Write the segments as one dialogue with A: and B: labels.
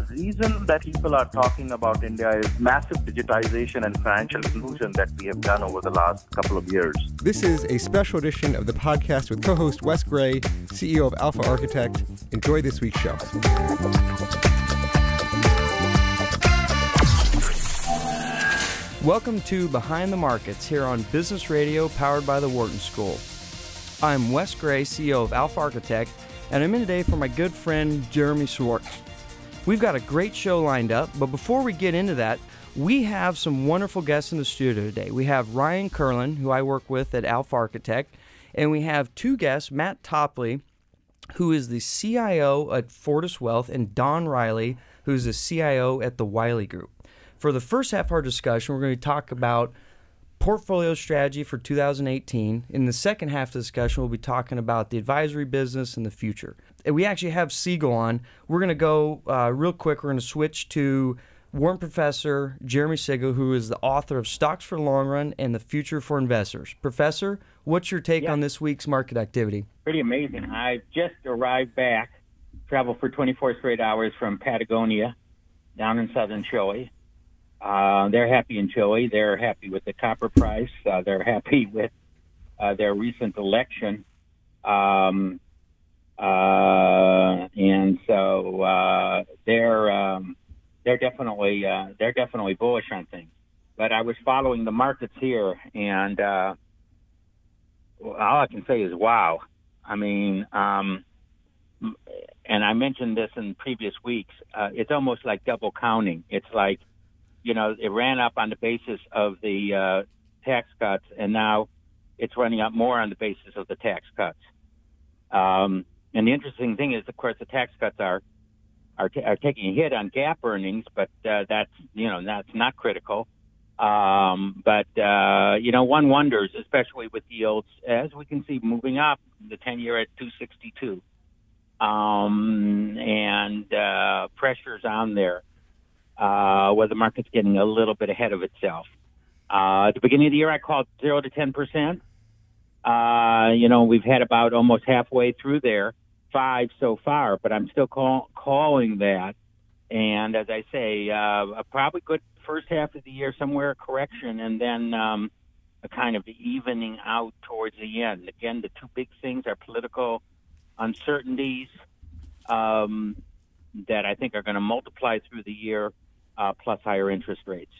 A: The reason that people are talking about India is massive digitization and financial inclusion that we have done over the last couple of years.
B: This is a special edition of the podcast with co host Wes Gray, CEO of Alpha Architect. Enjoy this week's show.
C: Welcome to Behind the Markets here on Business Radio powered by the Wharton School. I'm Wes Gray, CEO of Alpha Architect, and I'm in today for my good friend Jeremy Schwartz. We've got a great show lined up, but before we get into that, we have some wonderful guests in the studio today. We have Ryan Kirlin, who I work with at Alpha Architect, and we have two guests, Matt Topley, who is the CIO at Fortis Wealth, and Don Riley, who's the CIO at the Wiley Group. For the first half of our discussion, we're going to talk about portfolio strategy for 2018. In the second half of the discussion, we'll be talking about the advisory business and the future. We actually have Siegel on. We're going to go uh, real quick. We're going to switch to Wharton Professor Jeremy Siegel, who is the author of Stocks for the Long Run and the Future for Investors. Professor, what's your take
D: Yeah.
C: on this week's market activity?
D: pretty amazing. I just arrived back, traveled for 24 straight hours from Patagonia down in southern Chile. Uh, they're happy in Chile. They're happy with the copper price. Uh, they're happy with uh, their recent election. Um, uh, and so uh, they're um, they're definitely uh, they're definitely bullish on things. But I was following the markets here, and uh, all I can say is wow. I mean, um, and I mentioned this in previous weeks. Uh, it's almost like double counting. It's like, you know, it ran up on the basis of the uh, tax cuts, and now it's running up more on the basis of the tax cuts. Um, and the interesting thing is, of course, the tax cuts are are, t- are taking a hit on GAAP earnings, but uh, that's you know that's not critical. Um, but uh, you know, one wonders, especially with yields, as we can see moving up, the ten-year at 262, um, and uh, pressures on there, uh, where the market's getting a little bit ahead of itself. Uh, at the beginning of the year, I called zero to ten percent. Uh, you know, we've had about almost halfway through there, five so far, but I'm still call, calling that. And as I say, uh, a probably good first half of the year, somewhere a correction, and then um, a kind of evening out towards the end. Again, the two big things are political uncertainties um, that I think are going to multiply through the year, uh, plus higher interest rates.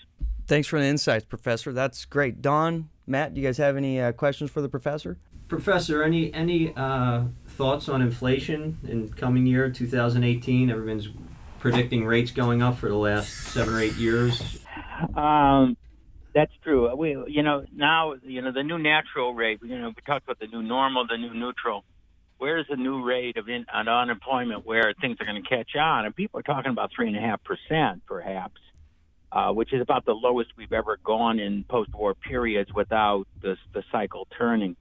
C: Thanks for the insights, Professor. That's great. Don, Matt, do you guys have any uh, questions for the professor?
E: Professor, any any uh, thoughts on inflation in coming year 2018? Everyone's predicting rates going up for the last seven or eight years.
D: Um, that's true. We, you know, now, you know, the new natural rate. You know, we talked about the new normal, the new neutral. Where's the new rate of in, on unemployment where things are going to catch on? And people are talking about three and a half percent, perhaps, uh, which is about the lowest we've ever gone in post-war periods without the the cycle turning.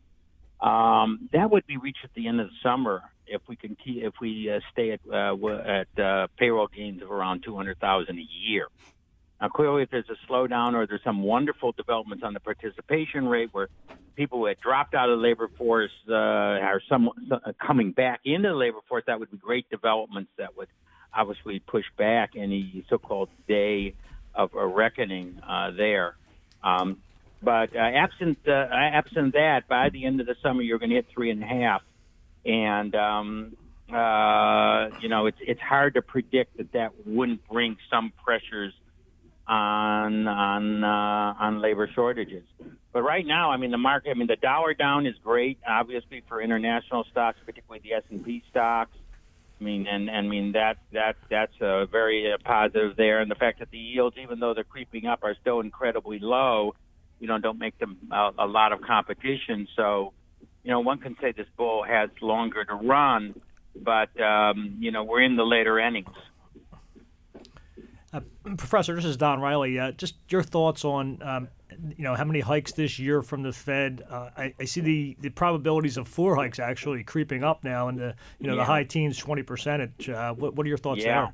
D: Um, that would be reached at the end of the summer if we can keep, if we uh, stay at uh, at uh, payroll gains of around two hundred thousand a year. Now, clearly, if there's a slowdown or there's some wonderful developments on the participation rate where people who had dropped out of the labor force uh, are some uh, coming back into the labor force, that would be great developments that would obviously push back any so-called day of a reckoning uh, there. Um, but uh, absent uh, absent that, by the end of the summer, you're going to hit three and a half, and um, uh, you know it's it's hard to predict that that wouldn't bring some pressures on on uh, on labor shortages. But right now, I mean, the market. I mean, the dollar down is great, obviously for international stocks, particularly the S and P stocks. I mean, and, I mean that that that's a very uh, positive there, and the fact that the yields, even though they're creeping up, are still incredibly low. You know, don't make them a, a lot of competition. So, you know, one can say this bull has longer to run, but um, you know, we're in the later innings.
F: Uh, Professor, this is Don Riley. Uh, just your thoughts on um, you know how many hikes this year from the Fed? Uh, I, I, see the, the probabilities of four hikes actually creeping up now in the you know yeah. the high teens, twenty percentage. Uh, what, what are your thoughts
D: yeah.
F: there?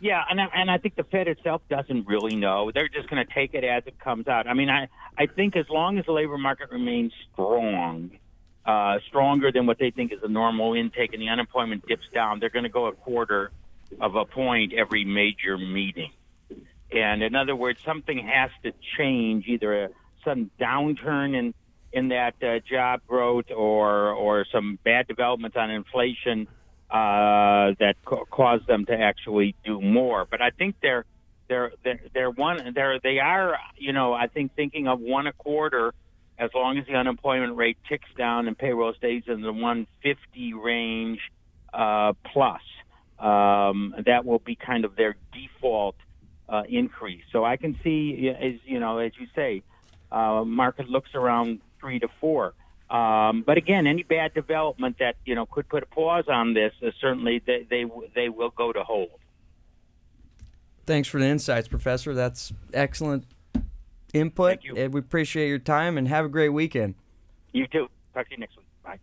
D: Yeah, and I, and I think the Fed itself doesn't really know. They're just going to take it as it comes out. I mean, I I think as long as the labor market remains strong, uh, stronger than what they think is a normal intake, and the unemployment dips down, they're going to go a quarter of a point every major meeting. And in other words, something has to change, either a sudden downturn in in that uh, job growth or or some bad developments on inflation uh, that ca- cause them to actually do more. But I think they're they're they're, they're one they're they are you know I think thinking of one a quarter as long as the unemployment rate ticks down and payroll stays in the 150 range uh, plus um, that will be kind of their default uh, increase. So I can see, as you know, as you say, uh, market looks around three to four. Um, but again, any bad development that you know could put a pause on this, uh, certainly they, they they will go to hold.
C: Thanks for the insights, Professor. That's excellent input. And we appreciate your time and have a great weekend.
D: You too. Talk to you next week. Bye.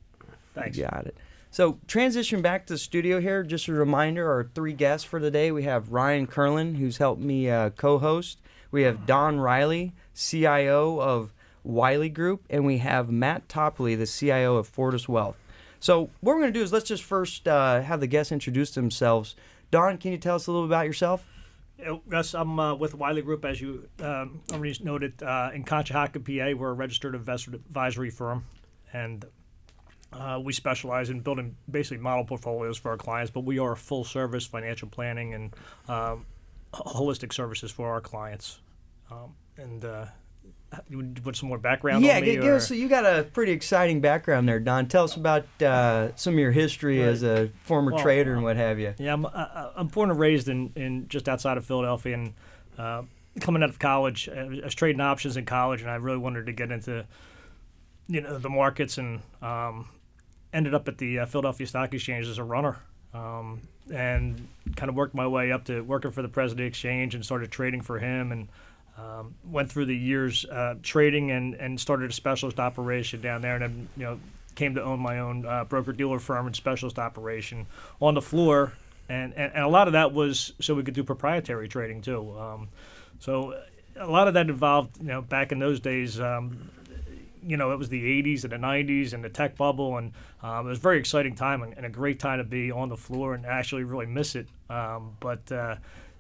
F: Thanks.
C: Got it. So, transition back to the studio here. Just a reminder our three guests for today we have Ryan Kirlin, who's helped me uh, co host. We have Don Riley, CIO of Wiley Group, and we have Matt Topley, the CIO of Fortis Wealth. So, what we're going to do is let's just first uh, have the guests introduce themselves. Don, can you tell us a little bit about yourself?
F: Yes, I'm uh, with Wiley Group, as you um, already noted, uh, in Conshohocken, PA. We're a registered investor advisory firm, and uh, we specialize in building basically model portfolios for our clients, but we are full service financial planning and um, holistic services for our clients. Um, and uh, you put some more background
C: yeah,
F: on me?
C: Yeah, so you got a pretty exciting background there, Don. Tell us about uh, some of your history right. as a former well, trader and what have you.
F: Yeah, I'm, I, am born and raised in, in just outside of Philadelphia, and uh, coming out of college, I was trading options in college, and I really wanted to get into you know the markets and um, ended up at the uh, Philadelphia Stock Exchange as a runner, um, and kind of worked my way up to working for the President Exchange and started trading for him and. Um, went through the years uh, trading and, and started a specialist operation down there, and then you know came to own my own uh, broker dealer firm and specialist operation on the floor, and, and, and a lot of that was so we could do proprietary trading too. Um, so a lot of that involved, you know, back in those days, um, you know, it was the 80s and the 90s and the tech bubble, and um, it was a very exciting time and, and, a great time to be on the floor and actually really miss it. Um, but uh,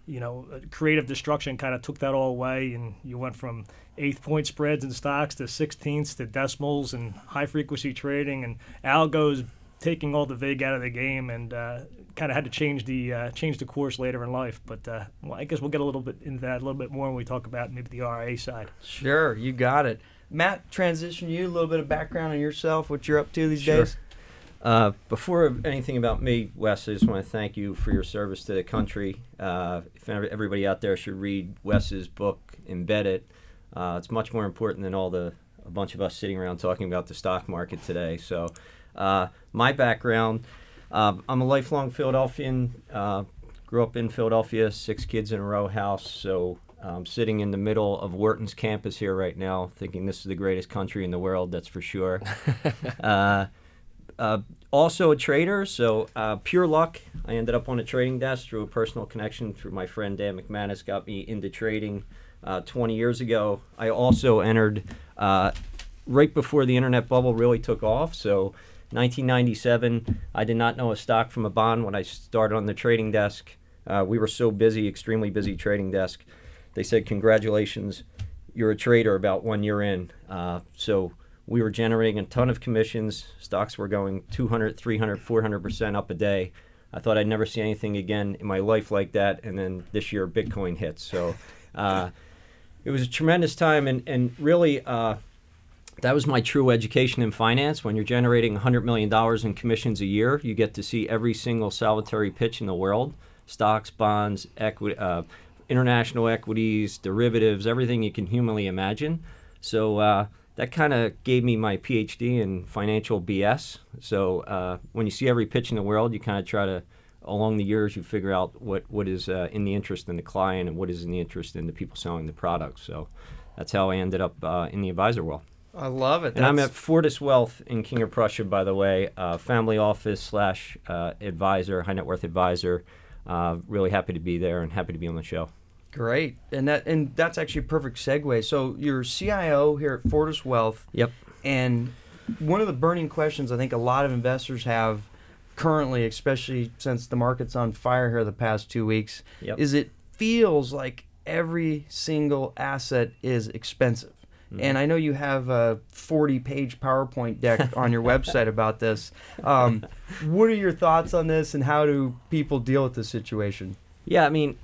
F: you know, creative destruction kind of took that all away, and you went from eighth point spreads in stocks to sixteenths to decimals and high frequency trading, and algos taking all the vig out of the game, and uh, kind of had to change the uh, change the course later in life. But uh, well, I guess we'll get a little bit into that a little bit more when we talk about maybe the RIA side.
C: Sure, you got it. Matt, transition you a little bit of background on yourself, what you're up to these
G: sure.
C: days.
G: Uh, before anything about me, Wes, I just want to thank you for your service to the country. Uh, everybody out there should read Wes's book, Embedded. Uh, it's much more important than all the a bunch of us sitting around talking about the stock market today. So, uh, my background, um, I'm a lifelong Philadelphian. Uh, grew up in Philadelphia, six kids in a row house. So I'm sitting in the middle of Wharton's campus here right now, thinking this is the greatest country in the world. That's for sure. uh, uh, also a trader, so uh, pure luck. I ended up on a trading desk through a personal connection through my friend Dan McManus. Got me into trading uh, 20 years ago. I also entered uh, right before the internet bubble really took off. So 1997, I did not know a stock from a bond when I started on the trading desk. Uh, we were so busy, extremely busy trading desk they said, Congratulations, you're a trader about one year in. Uh, so we were generating a ton of commissions. Stocks were going 200, 300, 400% up a day. I thought I'd never see anything again in my life like that. And then this year, Bitcoin hits. So uh, it was a tremendous time. And, and really, uh, that was my true education in finance. When you're generating $100 million in commissions a year, you get to see every single solitary pitch in the world stocks, bonds, equity, uh, international equities, derivatives, everything you can humanly imagine. So uh, that kind of gave me my PhD in financial BS. So uh, when you see every pitch in the world, you kind of try to along the years, you figure out what what is uh, in the interest in the client and what is in the interest in the people selling the product. So that's how I ended up uh, in the advisor world.
C: I love it.
G: And I'm at Fortis Wealth in King of Prussia, by the way, uh, family office slash uh, advisor, high net worth advisor. Uh, really happy to be there and happy to be on the show.
C: Great, and that and that's actually a perfect segue. So you're CIO here at Fortis Wealth.
G: Yep.
C: And one of the burning questions I think a lot of investors have currently, especially since the market's on fire here the past two weeks,
G: Yep.
C: is it feels like every single asset is expensive.
G: Mm-hmm.
C: And I know you have a 40 page PowerPoint deck on your website about this. Um, what are your thoughts on this, and how do people deal with this situation?
G: Yeah, I mean,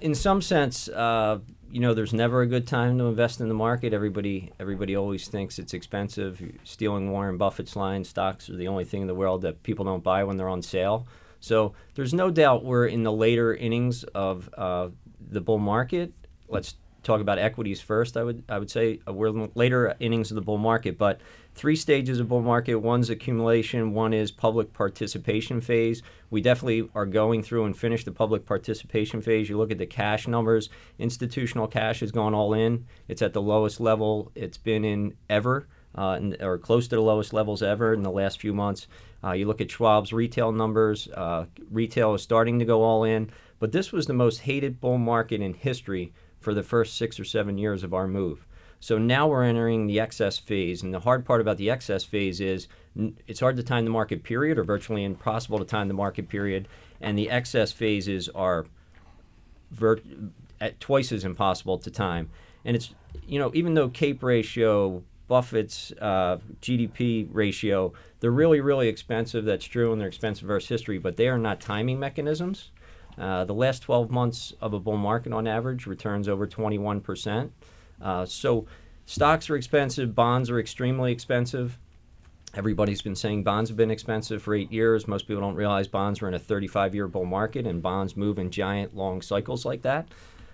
G: in some sense, uh, you know, there's never a good time to invest in the market. Everybody, everybody always thinks it's expensive. Stealing Warren Buffett's line, stocks are the only thing in the world that people don't buy when they're on sale. So there's no doubt we're in the later innings of uh, the bull market. Let's talk about equities first. I would I would say uh, we're later innings of the bull market, but three stages of bull market. One's accumulation. One is public participation phase. We definitely are going through and finish the public participation phase. You look at the cash numbers. Institutional cash has gone all in. It's at the lowest level it's been in ever, uh, or close to the lowest levels ever in the last few months. Uh, you look at Schwab's retail numbers. Uh, retail is starting to go all in, but this was the most hated bull market in history for the first six or seven years of our move. So now we're entering the excess phase, and the hard part about the excess phase is it's hard to time the market period, or virtually impossible to time the market period, and the excess phases are ver- at twice as impossible to time. And it's you know even though CAPE ratio, Buffett's uh, GDP ratio, they're really really expensive. That's true, and they're expensive versus history, but they are not timing mechanisms. Uh, the last 12 months of a bull market on average returns over 21%. Uh, so stocks are expensive, bonds are extremely expensive. Everybody's been saying bonds have been expensive for eight years. Most people don't realize bonds are in a 35 year bull market and bonds move in giant long cycles like that.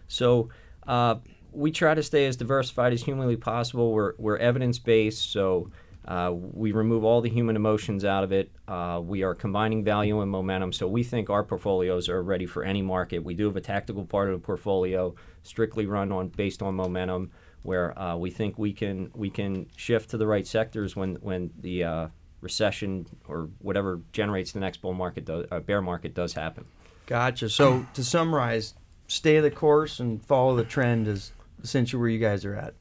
G: So uh, we try to stay as diversified as humanly possible. We're, we're evidence based, so uh, we remove all the human emotions out of it. Uh, we are combining value and momentum, so we think our portfolios are ready for any market. We do have a tactical part of the portfolio, strictly run on based on momentum, where uh, we think we can we can shift to the right sectors when when the uh, recession or whatever generates the next bull market does, uh, bear market does happen.
C: Gotcha. So to summarize, stay the course and follow the trend is essentially where you guys are at.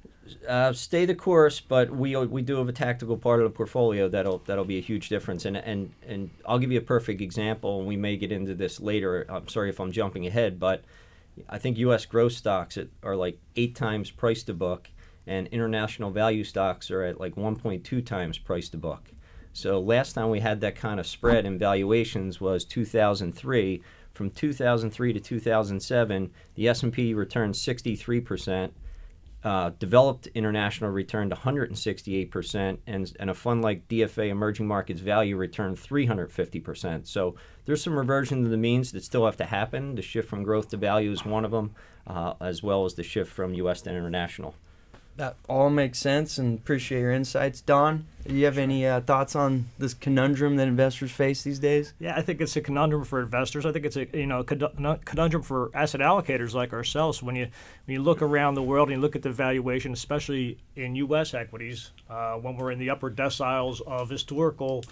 G: Uh, stay the course, but we we do have a tactical part of the portfolio that'll that'll be a huge difference. And and and I'll give you a perfect example, and we may get into this later. I'm sorry if I'm jumping ahead, but I think U.S. growth stocks are like eight times price to book, and international value stocks are at like 1.2 times price to book. So last time we had that kind of spread in valuations was 2003. From 2003 to 2007, the S&P returned 63 percent uh, developed international returned 168%, and, and a fund like DFA Emerging Markets Value returned 350%. So there's some reversion to the means that still have to happen. The shift from growth to value is one of them, uh, as well as the shift from U.S. to international.
C: That all makes sense and appreciate your insights. Don, do you have any uh, thoughts on this conundrum that investors face these days?
F: Yeah, I think it's a conundrum for investors. I think it's a you know conundrum for asset allocators like ourselves. When you when you look around the world and you look at the valuation, especially in U.S. equities, uh, when we're in the upper deciles of historical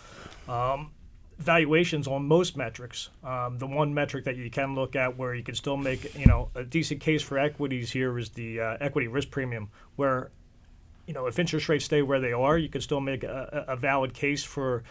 F: um, valuations on most metrics. Um, the one metric that you can look at where you can still make you know a decent case for equities here is the uh, equity risk premium, where you know if interest rates stay where they are, you can still make a, a valid case for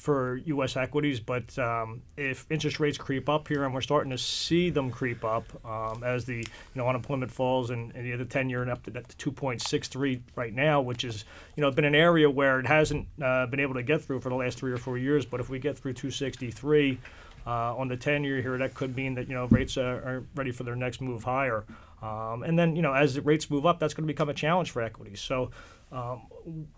F: for U.S. equities. But um, if interest rates creep up here, and we're starting to see them creep up um, as the you know unemployment falls and, and the ten-year and up to, to 2.63 right now, which is you know been an area where it hasn't uh, been able to get through for the last three or four years. But if we get through 263 uh, on the 10-year here, that could mean that you know rates are, are ready for their next move higher. Um, and then you know as rates move up, that's going to become a challenge for equities. So. Um,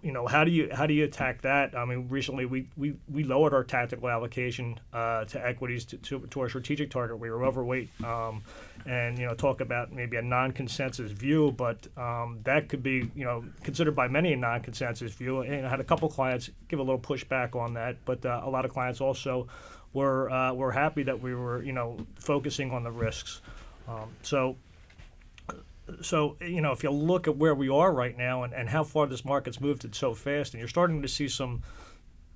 F: you know how do you how do you attack that? I mean, recently we, we, we lowered our tactical allocation uh, to equities to, to, to, our strategic target. We were overweight, um, and you know talk about maybe a non-consensus view, but um, that could be you know considered by many a non-consensus view. And I had a couple clients give a little pushback on that, but uh, a lot of clients also were uh, were happy that we were you know focusing on the risks. Um, so so you know if you look at where we are right now and, and how far this market's moved it so fast and you're starting to see some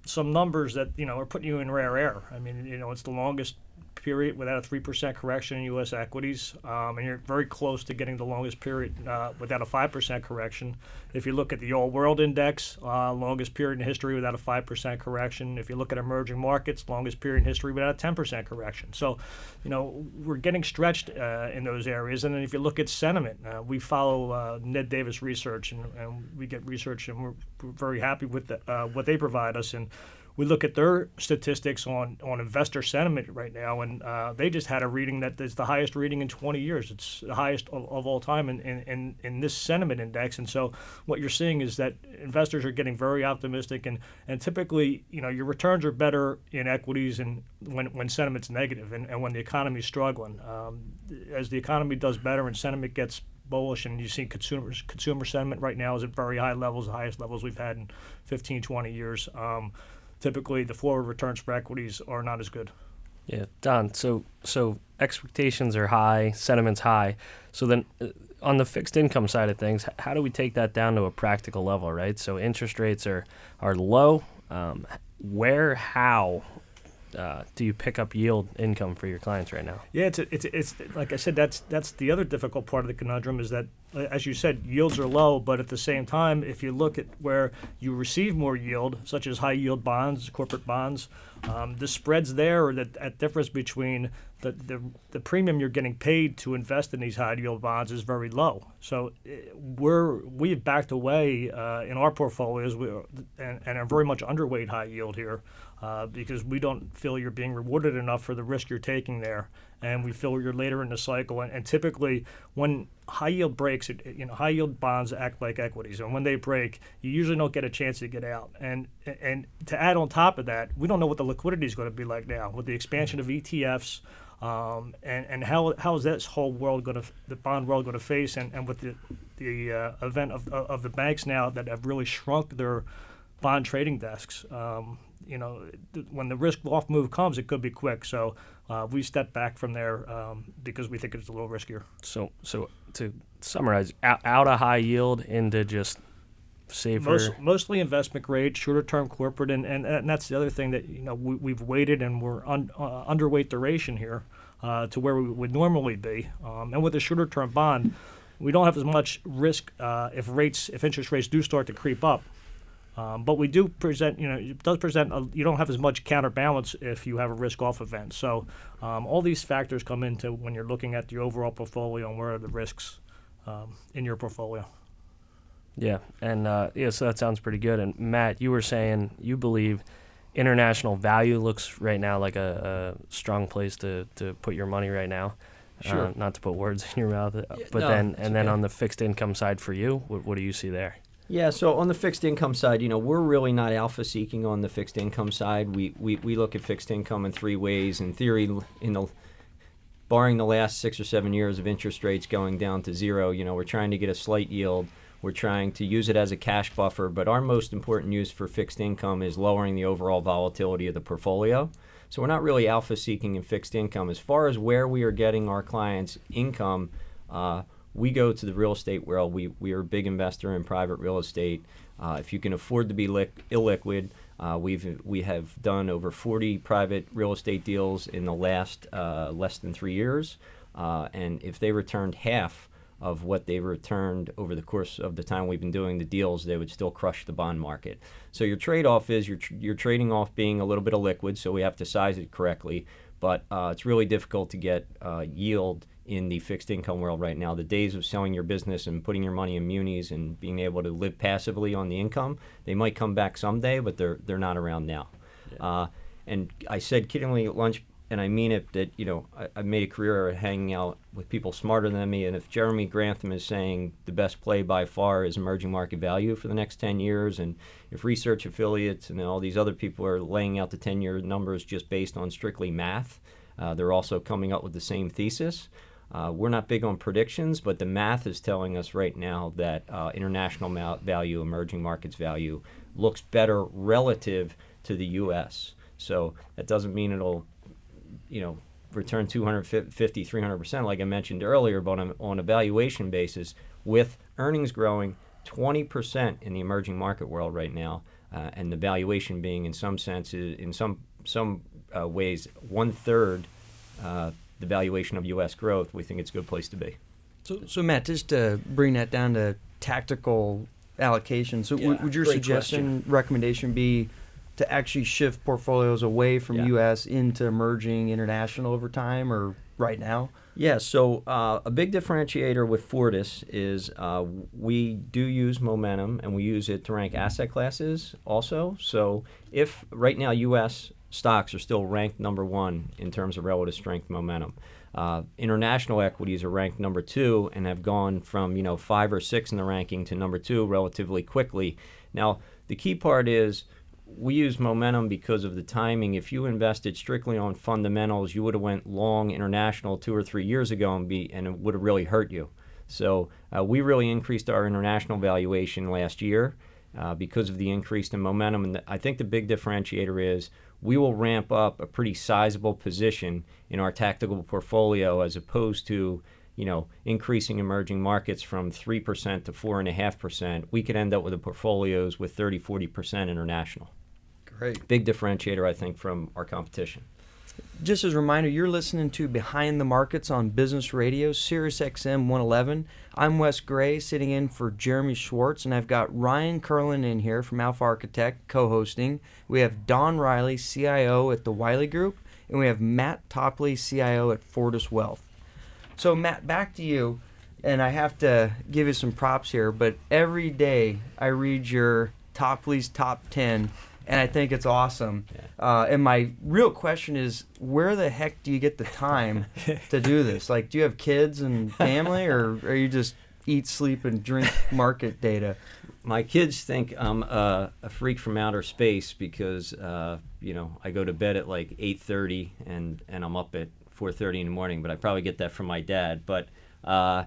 F: some numbers that you know are putting you in rare air. I mean you know it's the longest period without a 3% correction in U.S. equities, um, and you're very close to getting the longest period uh, without a 5% correction. If you look at the All World Index, uh, longest period in history without a 5% correction. If you look at emerging markets, longest period in history without a 10% correction. So, you know, we're getting stretched uh, in those areas. And then if you look at sentiment, uh, we follow uh, Ned Davis Research, and, and, we get research, and we're, very happy with the, uh, what they provide us. And we look at their statistics on, on investor sentiment right now, and uh, they just had a reading that is the highest reading in 20 years. It's the highest of, of all time in, in, in, this sentiment index. And so what you're seeing is that investors are getting very optimistic, and, and typically, you know, your returns are better in equities and when, when sentiment's negative and, and when the economy is struggling. Um, as the economy does better and sentiment gets bullish and you see consumers consumer sentiment right now is at very high levels the highest levels we've had in 15 20 years um, typically the forward returns for equities are not as good.
H: Yeah, Don. So so expectations are high, sentiment's high. So then, uh, on the fixed income side of things, how do we take that down to a practical level, right? So interest rates are are low. Um, where, how uh, do you pick up yield income for your clients right now?
F: Yeah, it's, a, it's it's like I said, that's that's the other difficult part of the conundrum is that, as you said, yields are low, but at the same time, if you look at where you receive more yield, such as high yield bonds, corporate bonds, um, the spreads there, or the at difference between the, the the premium you're getting paid to invest in these high yield bonds is very low. So eh, we're we've backed away uh, in our portfolios, we, and, and are very much underweight high yield here uh, because we don't feel you're being rewarded enough for the risk you're taking there, and we feel you're later in the cycle. And, and typically, when high yield breaks, it, you know, high yield bonds act like equities, and when they break, you usually don't get a chance to get out. And and to add on top of that, we don't know what the liquidity is going to be like now with the expansion of ETFs. Um, and and how how is this whole world going to the bond world going to face and, and with the the uh, event of, of the banks now that have really shrunk their bond trading desks. Um, you know, th- when the risk off move comes, it could be quick. So uh, we step back from there um, because we think it's a little riskier.
H: So, so to summarize, out, out of high yield into just safer.
F: Most, mostly investment grade, shorter term corporate, and, and, and that's the other thing that you know we, have waited and we're un, uh, underweight duration here uh, to where we would normally be. Um, and with a shorter term bond, we don't have as much risk uh, if rates if interest rates do start to creep up. Um, but we do present, you know, it does present, a, you don't have as much counterbalance if you have a risk off event. So um, all these factors come into when you're looking at your overall portfolio and where are the risks um, in your portfolio.
H: Yeah, and uh, yeah, so that sounds pretty good. And Matt, you were saying you believe international value looks right now like a, a strong place to, to put your money right now.
G: Sure.
H: Uh, not to put words in your mouth, uh,
G: yeah,
H: but
G: no,
H: then and
G: okay.
H: then on the fixed income side for you, what, what do you see there?
G: Yeah, so on the fixed income side, you know, we're really not alpha seeking on the fixed income side. We, we, we look at fixed income in three ways. In theory, in the barring the last six or seven years of interest rates going down to zero, you know, we're trying to get a slight yield. We're trying to use it as a cash buffer, but our most important use for fixed income is lowering the overall volatility of the portfolio. So we're not really alpha seeking in fixed income. As far as where we are getting our clients' income, uh, we go to the real estate world. We, we are a big investor in private real estate. Uh, if you can afford to be li- illiquid, uh, we've we have done over 40 private real estate deals in the last uh, less than three years, uh, and if they returned half of what they returned over the course of the time we've been doing the deals, they would still crush the bond market. So your trade-off is you're, tr- you're trading off being a little bit of liquid, so we have to size it correctly. But uh, it's really difficult to get uh, yield in the fixed income world right now. The days of selling your business and putting your money in munis and being able to live passively on the income, they might come back someday, but they're they're not around now. Yeah. Uh, and I said kiddingly at lunch, and I mean it, that you know I, I made a career of hanging out with people smarter than me, and if Jeremy Grantham is saying the best play by far is emerging market value for the next 10 years, and if research affiliates and all these other people are laying out the 10-year numbers just based on strictly math, uh, they're also coming up with the same thesis. Uh, we're not big on predictions, but the math is telling us right now that uh, international ma- value, emerging markets value, looks better relative to the U.S. So that doesn't mean it'll, you know, return 250, 300% like I mentioned earlier, but on, on a valuation basis, with earnings growing 20% in the emerging market world right now, uh, and the valuation being in some senses, in some some uh, ways, one third uh, the valuation of U.S. growth, we think it's a good place to be.
C: So, so Matt, just to bring that down to tactical allocation, so
G: Yeah,
C: would, would your suggestion, recommendation be to actually shift portfolios away from
G: Yeah.
C: U.S. into emerging international over time, or right now?
G: Yeah, so uh, a big differentiator with Fortis is uh, we do use momentum and we use it to rank asset classes also. So if right now U.S. stocks are still ranked number one in terms of relative strength momentum, uh, international equities are ranked number two and have gone from you know five or six in the ranking to number two relatively quickly. Now the key part is we use momentum because of the timing. If you invested strictly on fundamentals, you would have went long international two or three years ago and be and it would have really hurt you. So uh, we really increased our international valuation last year uh, because of the increase in momentum. And I think the big differentiator is we will ramp up a pretty sizable position in our tactical portfolio as opposed to you know, increasing emerging markets from 3% to 4.5%, we could end up with a portfolios with 30, 40% international.
C: Great.
G: Big differentiator, I think, from our competition.
C: Just as a reminder, you're listening to Behind the Markets on Business Radio, Sirius XM 111. I'm Wes Gray, sitting in for Jeremy Schwartz, and I've got Ryan Kirlin in here from Alpha Architect co-hosting. We have Don Riley, CIO at the Wiley Group, and we have Matt Topley, CIO at Fortis Wealth. So Matt, back to you, and I have to give you some props here. But every day I read your Topley's top ten, and I think it's awesome. Uh, and my real question is, where the heck do you get the time to do this? Like, do you have kids and family, or are you just eat, sleep, and drink market data?
G: My kids think I'm uh, a freak from outer space because uh, you know I go to bed at like 8:30 and and I'm up at 4:30 in the morning. But I probably get that from my dad. But uh,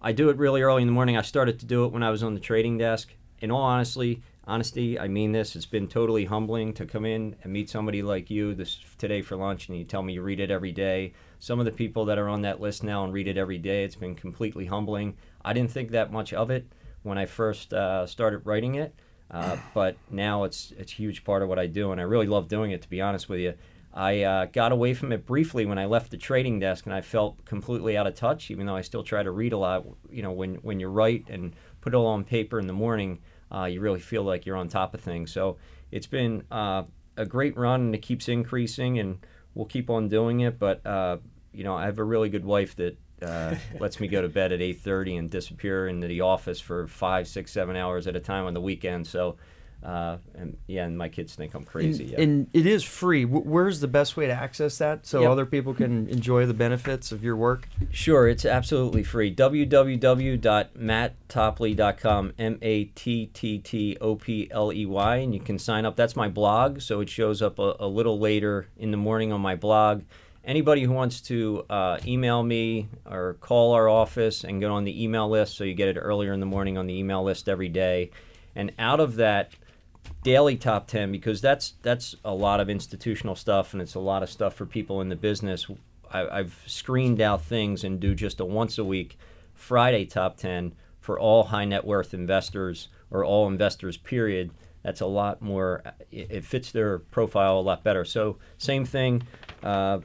G: I do it really early in the morning. I started to do it when I was on the trading desk. In all honestly, honesty, I mean this. It's been totally humbling to come in and meet somebody like you this today for lunch, and you tell me you read it every day. Some of the people that are on that list now and read it every day, it's been completely humbling. I didn't think that much of it when I first uh, started writing it, uh, but now it's it's a huge part of what I do, and I really love doing it. To be honest with you, I uh, got away from it briefly when I left the trading desk, and I felt completely out of touch. Even though I still try to read a lot, you know, when when you write and put it all on paper in the morning, uh, you really feel like you're on top of things. So it's been uh, a great run, and it keeps increasing, and we'll keep on doing it. But uh, you know, I have a really good wife that uh, lets me go to bed at 8:30 and disappear into the office for five, six, seven hours at a time on the weekend. So, uh, and yeah, and my kids think I'm crazy.
C: And,
G: yeah.
C: and it is free. Wh- Where's the best way to access that so
G: Yep.
C: other people can enjoy the benefits of your work?
G: Sure, it's absolutely free. www.matttopley.com, M A T T T O P L E Y, and you can sign up. That's my blog, so it shows up a, a little later in the morning on my blog. Anybody who wants to uh, email me or call our office and get on the email list, so you get it earlier in the morning on the email list every day. And out of that, daily top 10 because that's that's a lot of institutional stuff and it's a lot of stuff for people in the business I, i've screened out things and do just a once a week friday top 10 for all high net worth investors or all investors period that's a lot more it, it fits their profile a lot better so same thing uh,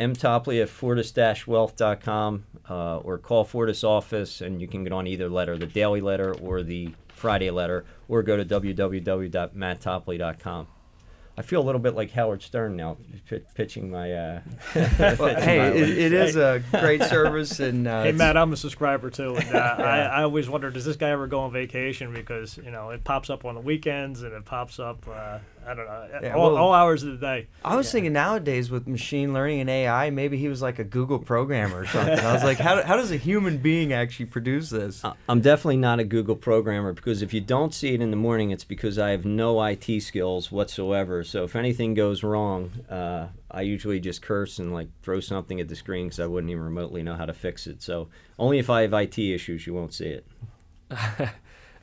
G: M. Topley at fortis-wealth.com uh, or call Fortis office and you can get on either letter, the daily letter or the Friday letter, or go to www.matttopley.com. I feel a little bit like Howard Stern now, p- pitching my. Uh,
C: Well,
G: pitching
C: hey,
G: my
C: it, it is a great service, and uh,
F: Hey Matt, I'm a subscriber too, and uh, I, I always wonder, does this guy ever go on vacation? Because you know it pops up on the weekends and it pops up, uh, I don't know,
C: Yeah,
F: all,
C: well-
F: all hours of the day.
C: I was thinking nowadays with machine learning and AI, maybe he was like a Google programmer or something. I was like, how, how does a human being actually produce this?
G: I- I'm definitely not a Google programmer because if you don't see it in the morning, it's because I have no IT skills whatsoever. So if anything goes wrong, uh, I usually just curse and like throw something at the screen because I wouldn't even remotely know how to fix it. So only if I have IT issues, you won't see it.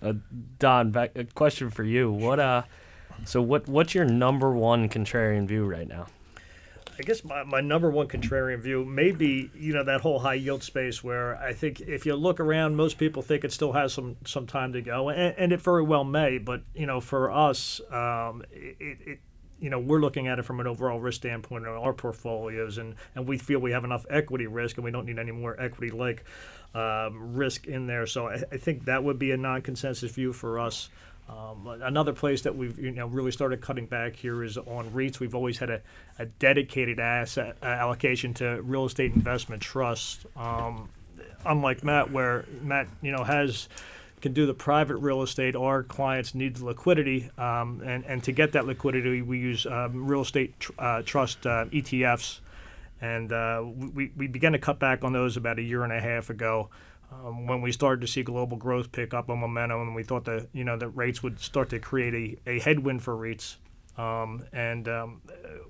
H: uh, Don, back a question for you. What uh, So what what's your number one contrarian view right now?
F: I guess my, my number one contrarian view may be, you know, that whole high yield space where I think if you look around, most people think it still has some, some time to go, and, and it very well may. But, you know, for us, um, it, it, you know, we're looking at it from an overall risk standpoint in our portfolios, and, and we feel we have enough equity risk and we don't need any more equity like um, risk in there. So I, I think that would be a non consensus view for us. Um, another place that we've you know really started cutting back here is on REITs. We've always had a, a dedicated asset uh, allocation to real estate investment trust. Um, unlike Matt, where Matt you know has can do the private real estate. Our clients need the liquidity, um, and and to get that liquidity, we use um, real estate tr- uh, trust uh, ETFs, and uh, we we began to cut back on those about a year and a half ago um, when we started to see global growth pick up on momentum, and we thought that you know that rates would start to create a, a headwind for REITs. Um, and um,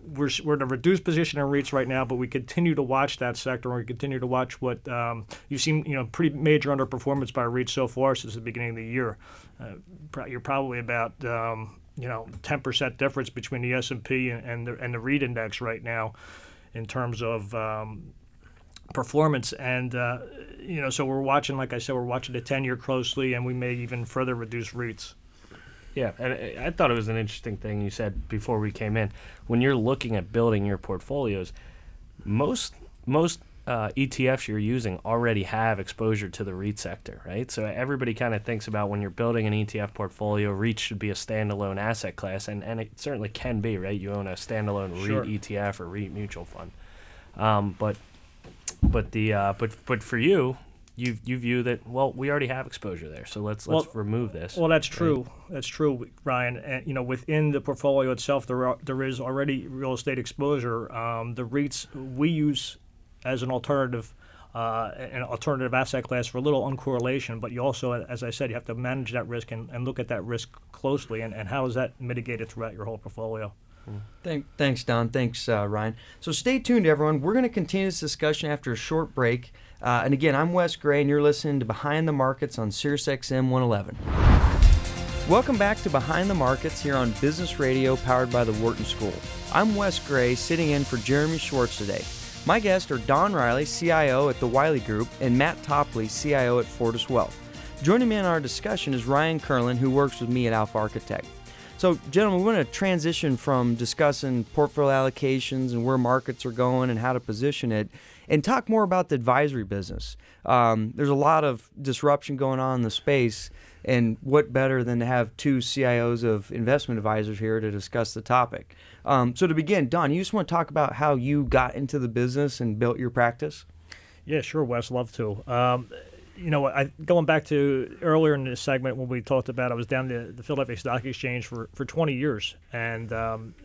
F: we're, we're in a reduced position in REITs right now, but we continue to watch that sector, and we continue to watch what um, you've seen. You know, pretty major underperformance by REITs so far since the beginning of the year. Uh, you're probably about um, you know 10% difference between the S&P and, and the and the REIT index right now, in terms of um, performance. And, uh, you know, so we're watching, like I said, we're watching the 10 year closely, and we may even further reduce REITs.
H: Yeah, and I thought it was an interesting thing you said before we came in. When you're looking at building your portfolios, most most uh, ETFs you're using already have exposure to the REIT sector, right? So everybody kind of thinks about when you're building an ETF portfolio, REIT should be a standalone asset class, and, and it certainly can be, right? You own a standalone
F: Sure.
H: REIT ETF or REIT mutual fund. Um, but but the uh, but but for you, you you view that well, we already have exposure there, so let's let's
F: Well-
H: remove this.
F: Well, that's
H: right?
F: true. That's true, Ryan. And you know, within the portfolio itself, there are, there is already real estate exposure. Um, the REITs we use as an alternative. Uh, an alternative asset class for a little uncorrelation, but you also, as I said, you have to manage that risk and, and look at that risk closely. And, and how is that mitigated throughout your whole portfolio?
C: Thank, thanks, Don. Thanks, uh, Ryan. So stay tuned, everyone. We're going to continue this discussion after a short break. Uh, and again, I'm Wes Gray, and you're listening to Behind the Markets on SiriusXM 111. Welcome back to Behind the Markets here on Business Radio, powered by the Wharton School. I'm Wes Gray, sitting in for Jeremy Schwartz today. My guests are Don Riley, CIO at the Wiley Group, and Matt Topley, CIO at Fortis Wealth. Joining me in our discussion is Ryan Kirlin, who works with me at Alpha Architect. So, gentlemen, we're going to transition from discussing portfolio allocations and where markets are going and how to position it and talk more about the advisory business. Um, there's a lot of disruption going on in the space, and what better than to have two CIOs of investment advisors here to discuss the topic? Um, so, to begin, Don, you just want to talk about how you got into the business and built your practice?
F: Yeah, sure, Wes. Love to. Um, you know, I going back to earlier in this segment when we talked about I was down the, Philadelphia Stock Exchange for, for 20 years, and um,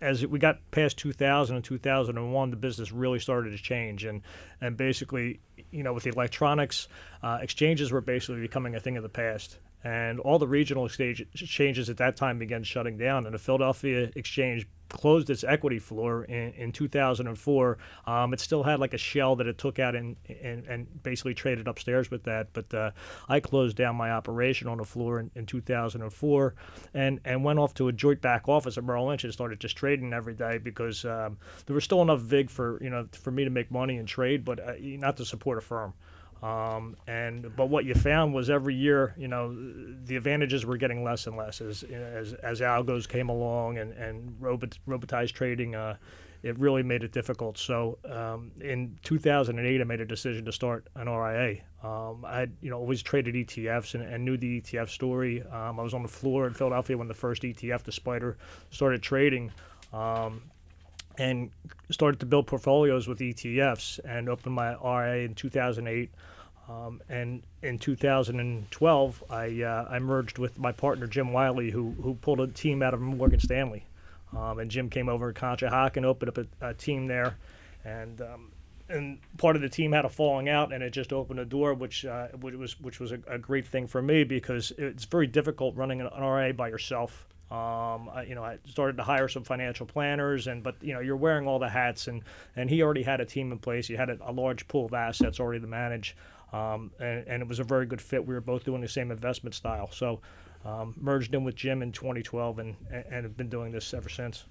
F: as we got past 2000 and 2001, the business really started to change, and and basically, you know, with the electronics, uh, exchanges were basically becoming a thing of the past. And all the regional exchanges at that time began shutting down, and the Philadelphia Exchange closed its equity floor in, in 2004. Um, it still had like a shell that it took out and, and, and basically traded upstairs with that. But uh, I closed down my operation on the floor in, in 2004 and, and went off to a joint back office at Merrill Lynch and started just trading every day because um, there was still enough VIG for, you know, for me to make money and trade, but uh, not to support a firm. Um, and but what you found was every year, you know, the advantages were getting less and less as as, as algos came along and and robot, robotized trading. Uh, it really made it difficult. So um, in 2008, I made a decision to start an RIA. Um, I had you know always traded ETFs and, and knew the ETF story. Um, I was on the floor in Philadelphia when the first ETF, the SPDR, started trading. Um, and started to build portfolios with ETFs and opened my RIA in 2008. Um, and in 2012, I uh, I merged with my partner Jim Wiley, who who pulled a team out of Morgan Stanley. Um, and Jim came over to Conshohocken and opened up a, a team there, and um, and part of the team had a falling out, and it just opened a door, which uh, which was which was a, a great thing for me because it's very difficult running an RIA by yourself. Um, I, you know, I started to hire some financial planners, and but you know, you're wearing all the hats, and and he already had a team in place. He had a, a large pool of assets already to manage, um, and, and it was a very good fit. We were both doing the same investment style, so. um, merged in with Jim in 2012 and, and have been doing this ever since.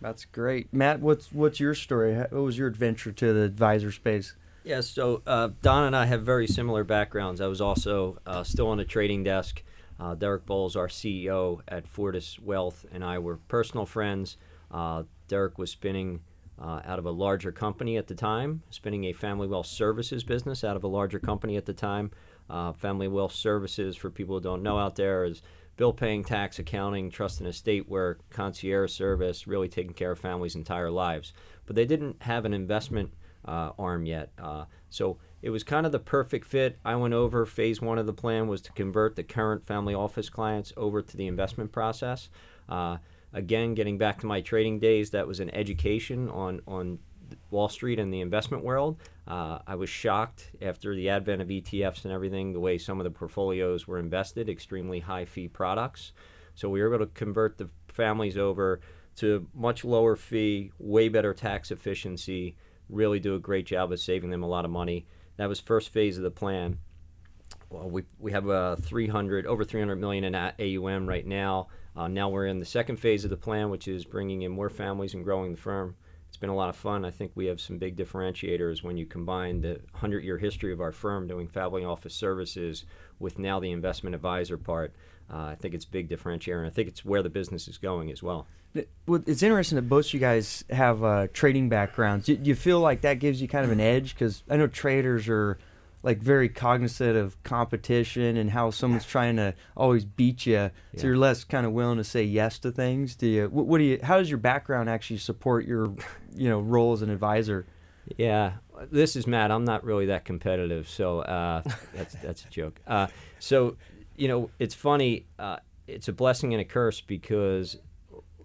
C: That's great, Matt. What's what's your story? What was your adventure to the advisor space?
G: Yeah, so uh, Don and I have very similar backgrounds. I was also uh, still on the trading desk. Uh, Derek Bowles, our CEO at Fortis Wealth, and I were personal friends. Uh, Derek was spinning uh, out of a larger company at the time, spinning a family wealth services business out of a larger company at the time. Uh, family wealth services, for people who don't know out there, is bill paying, tax, accounting, trust and estate work, concierge service, really taking care of families' entire lives. But they didn't have an investment uh, arm yet. Uh, so it was kind of the perfect fit. I went over phase one of the plan was to convert the current family office clients over to the investment process. Again, getting back to my trading days, that was an education on on Wall Street and the investment world. Uh, I was shocked after the advent of ETFs and everything, the way some of the portfolios were invested, extremely high fee products. So we were able to convert the families over to much lower fee, way better tax efficiency, really do a great job of saving them a lot of money. That was first phase of the plan. Well, we, we have uh, 300 over 300 million in AUM right now. Uh, now we're in the second phase of the plan, which is bringing in more families and growing the firm. It's been a lot of fun. I think we have some big differentiators when you combine the 100 year history of our firm doing family office services with now the investment advisor part. Uh, I think it's big differentiator, and I think it's where the business is going as well.
C: Well, it's interesting that both you guys have uh, trading backgrounds. Do you feel like that gives you kind of an edge? Because I know traders are like very cognizant of competition and how someone's trying to always beat you, yeah. so you're less kind of willing to say yes to things. Do you? What, what do you? How does your background actually support your, you know, role as an advisor?
G: Yeah, this is Matt. I'm not really that competitive, so uh, that's that's a joke. Uh, so, you know, it's funny. Uh, it's a blessing and a curse because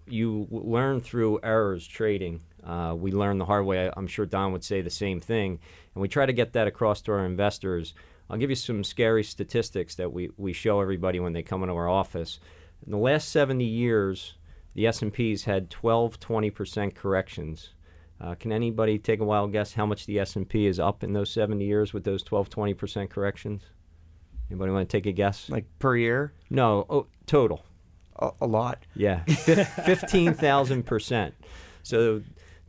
G: you learn through errors trading. Uh, we learn the hard way. I'm sure Don would say the same thing, and we try to get that across to our investors. I'll give you some scary statistics that we, we show everybody when they come into our office. In the last 70 years, the S&P's had 12, 20% corrections. Uh, can anybody take a wild guess how much the S&P is up in those 70 years with those 12, 20% corrections? Anybody want to take a guess?
C: Like per year?
G: No, oh, total
C: a, a lot.
G: Yeah, fifteen thousand percent. So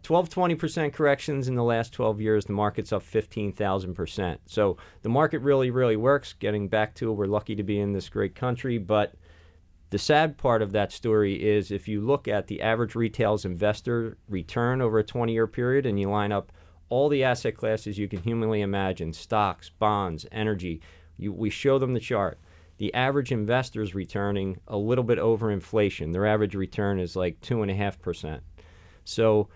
G: 12 20% corrections in the last 12 years the market's up 15,000%. So the market really really works. Getting back to we're lucky to be in this great country, but the sad part of that story is if you look at the average retail's investor return over a 20 year period and you line up all the asset classes you can humanly imagine stocks, bonds, energy you, we show them the chart the average investor is returning a little bit over inflation. Their average return is like 2.5%. So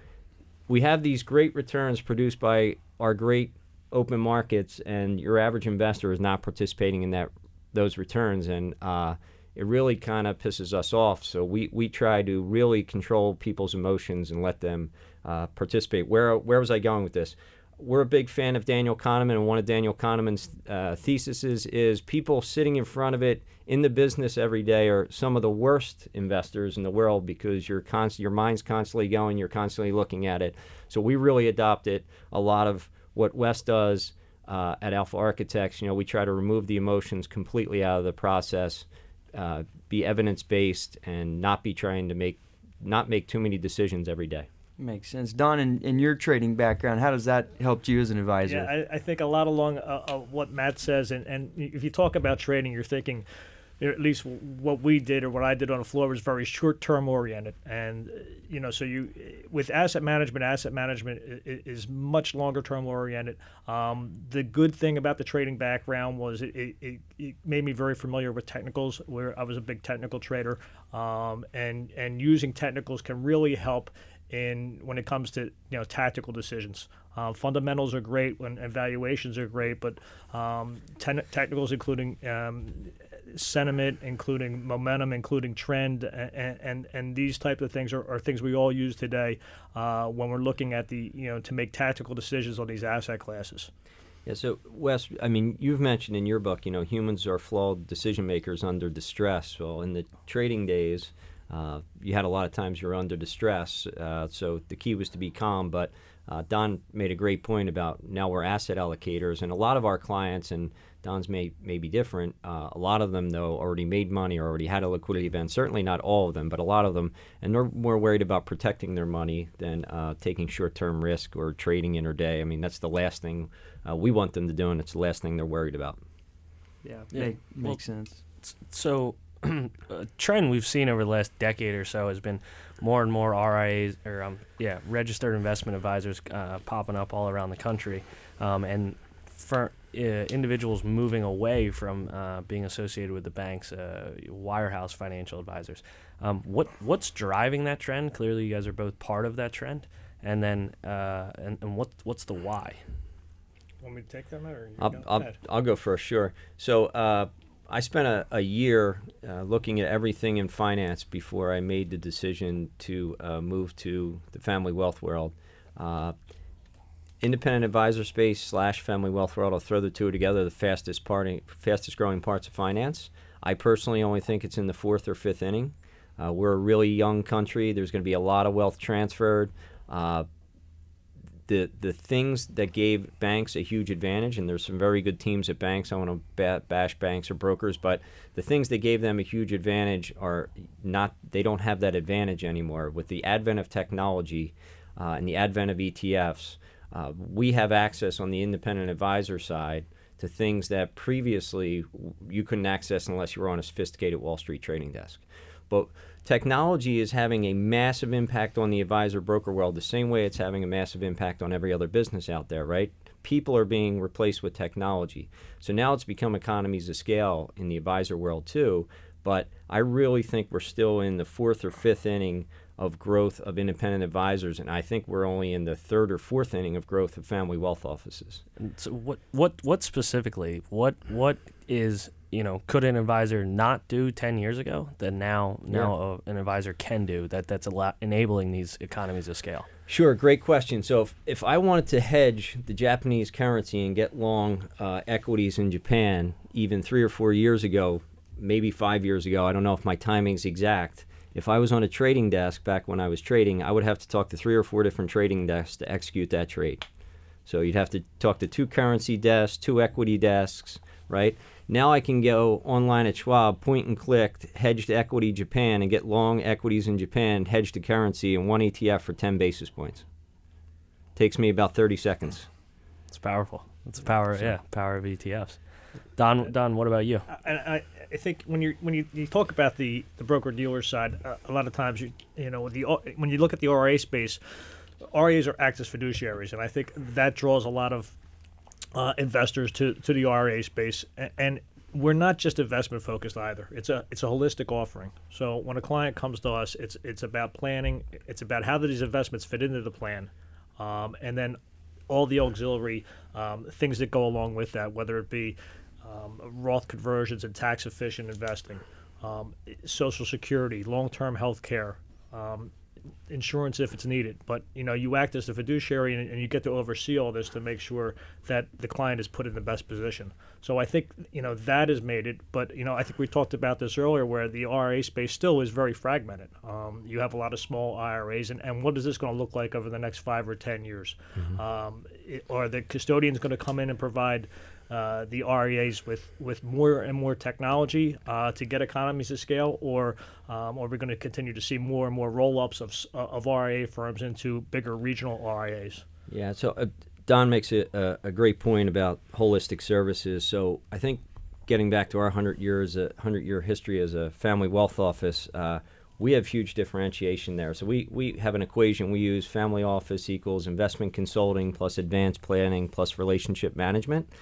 G: we have these great returns produced by our great open markets, and your average investor is not participating in that those returns. And uh, it really kind of pisses us off. So we, we try to really control people's emotions and let them uh, participate. Where, where was I going with this? we're a big fan of Daniel Kahneman, and one of Daniel Kahneman's uh, theses is people sitting in front of it in the business every day are some of the worst investors in the world because your const- your mind's constantly going, you're constantly looking at it. So we really adopt it. A lot of what Wes does uh, at Alpha Architects, you know, we try to remove the emotions completely out of the process, uh, be evidence based, and not be trying to make not make too many decisions every day.
C: Makes sense. Don, in, in your trading background, how does that help you as an advisor?
F: Yeah, I, I think a lot along uh, uh, what Matt says, and, and if you talk about trading, you're thinking, at least what we did or what I did on the floor was very short term oriented. And, uh, you know, so you, with asset management, asset management is much longer term oriented. Um, the good thing about the trading background was it, it, it, made me very familiar with technicals, where I was a big technical trader. Um, and, and using technicals can really help in when it comes to you know tactical decisions. Uh, fundamentals are great when evaluations are great, but um, ten- technicals including um, sentiment, including momentum, including trend, and and, and these type of things are, are things we all use today uh, when we're looking at the you know to make tactical decisions on these asset classes.
G: Yeah, so Wes, I mean, you've mentioned in your book, you know, humans are flawed decision makers under distress. Well, in the trading days, uh, you had a lot of times you're under distress. Uh, so the key was to be calm. But Uh, Don made a great point about now we're asset allocators, and a lot of our clients, and Don's may, may be different, uh, a lot of them, though, already made money or already had a liquidity event. Certainly not all of them, but a lot of them. And they're more worried about protecting their money than uh, taking short term risk or trading intraday. I mean, that's the last thing uh, we want them to do, and it's the last thing they're worried about.
C: Yeah,
H: Yeah,
C: make,
H: well,
C: makes sense.
H: So, a trend we've seen over the last decade or so has been more and more RIAs or um, yeah, registered investment advisors uh, popping up all around the country, um, and for individuals moving away from uh, being associated with the banks, uh, wirehouse financial advisors. Um, what what's driving that trend? Clearly, you guys are both part of that trend, and then uh, and, and what what's the why?
F: Want me to take that, Matt, or
G: I'll,
F: go?
G: I'll, I'll go first, sure. So uh, I spent a, a year uh, looking at everything in finance before I made the decision to uh, move to the family wealth world. Uh, independent advisor space slash family wealth world. I'll throw the two together. The fastest party, fastest growing parts of finance. I personally only think it's in the fourth or fifth inning. Uh, we're a really young country. There's going to be a lot of wealth transferred. Uh, the the things that gave banks a huge advantage, and there's some very good teams at banks. I want to ba- bash banks or brokers, but the things that gave them a huge advantage are not. They don't have that advantage anymore. With the advent of technology uh, and the advent of ETFs, uh, we have access on the independent advisor side to things that previously you couldn't access unless you were on a sophisticated Wall Street trading desk. But technology is having a massive impact on the advisor broker world the same way it's having a massive impact on every other business out there, right? People are being replaced with technology. So now it's become economies of scale in the advisor world too. But I really think we're still in the fourth or fifth inning of growth of independent advisors, and I think we're only in the third or fourth inning of growth of family wealth offices.
H: So what what what specifically what what is you know could an advisor not do 10 years ago that now now uh, an advisor can do that that's a lot enabling these economies of scale
G: Sure, great question. So if, if I wanted to hedge the Japanese currency and get long uh, equities in Japan, even three or four years ago, maybe five years ago, I don't know if my timing's exact. If I was on a trading desk back when I was trading, I would have to talk to three or four different trading desks to execute that trade. So you'd have to talk to two currency desks, two equity desks, right? Now I can go online at Schwab, point and click, hedge to equity Japan, and get long equities in Japan, hedge to currency, and one ETF for 10 basis points. Takes me about 30 seconds.
H: it's powerful it's the power yeah power of etfs don don what about you
F: and I, I think when you when you, you talk about the the broker dealer side, uh, a lot of times you you know the when you look at the RIA space, RIAs are act as fiduciaries, and I think that draws a lot of uh, investors to to the RIA space, and, and we're not just investment focused either. It's a it's a holistic offering. So when a client comes to us, it's it's about planning. It's about how do these investments fit into the plan, um, and then all the auxiliary um, things that go along with that, whether it be um, Roth conversions and tax efficient investing, um, Social Security, long term health care, um, insurance if it's needed. But you know, you act as the fiduciary and, and you get to oversee all this to make sure that the client is put in the best position. So I think you know that has made it. But you know, I think we talked about this earlier, where the IRA space still is very fragmented. Um, you have a lot of small IRAs, and, and what is this going to look like over the next five or ten years? Um, it, are the custodians going to come in and provide uh, the RIAs with, with more and more technology uh, to get economies of scale, or um, are we going to continue to see more and more roll ups of, uh, of RIA firms into bigger regional RIAs?
G: Yeah, so uh, Don makes a, a, great point about holistic services. So I think getting back to our 100 years, a 100 year history as a family wealth office, uh, we have huge differentiation there. So we, we have an equation we use family office equals investment consulting plus advanced planning plus relationship management.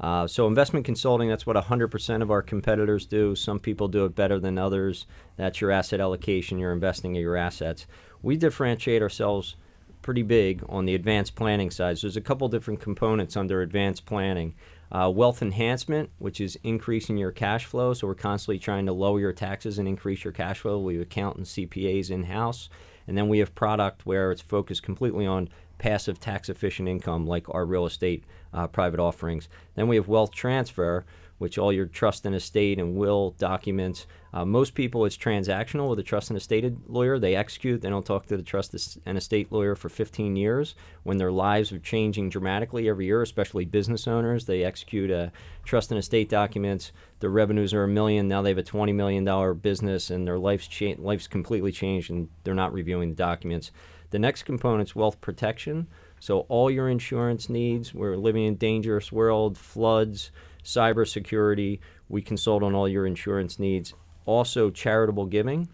G: Uh, so investment consulting, that's what 100% of our competitors do. Some people do it better than others. That's your asset allocation, you're investing in your assets. We differentiate ourselves pretty big on the advanced planning side. So there's a couple different components under advanced planning. Uh, wealth enhancement, which is increasing your cash flow. So we're constantly trying to lower your taxes and increase your cash flow. We have accountants, CPAs in house. And then we have product where it's focused completely on passive tax efficient income, like our real estate uh, private offerings. Then we have wealth transfer, which all your trust and estate and will documents. Uh, most people, it's transactional with a trust and estate lawyer. They execute. They don't talk to the trust and estate lawyer for 15 years. When their lives are changing dramatically every year, especially business owners, they execute a trust and estate documents. Their revenues are a million. Now they have a 20 million dollar business, and their life's cha- life's completely changed, and they're not reviewing the documents. The next component is wealth protection. So all your insurance needs. We're living in a dangerous world, floods, cybersecurity. We consult on all your insurance needs. Also, charitable giving.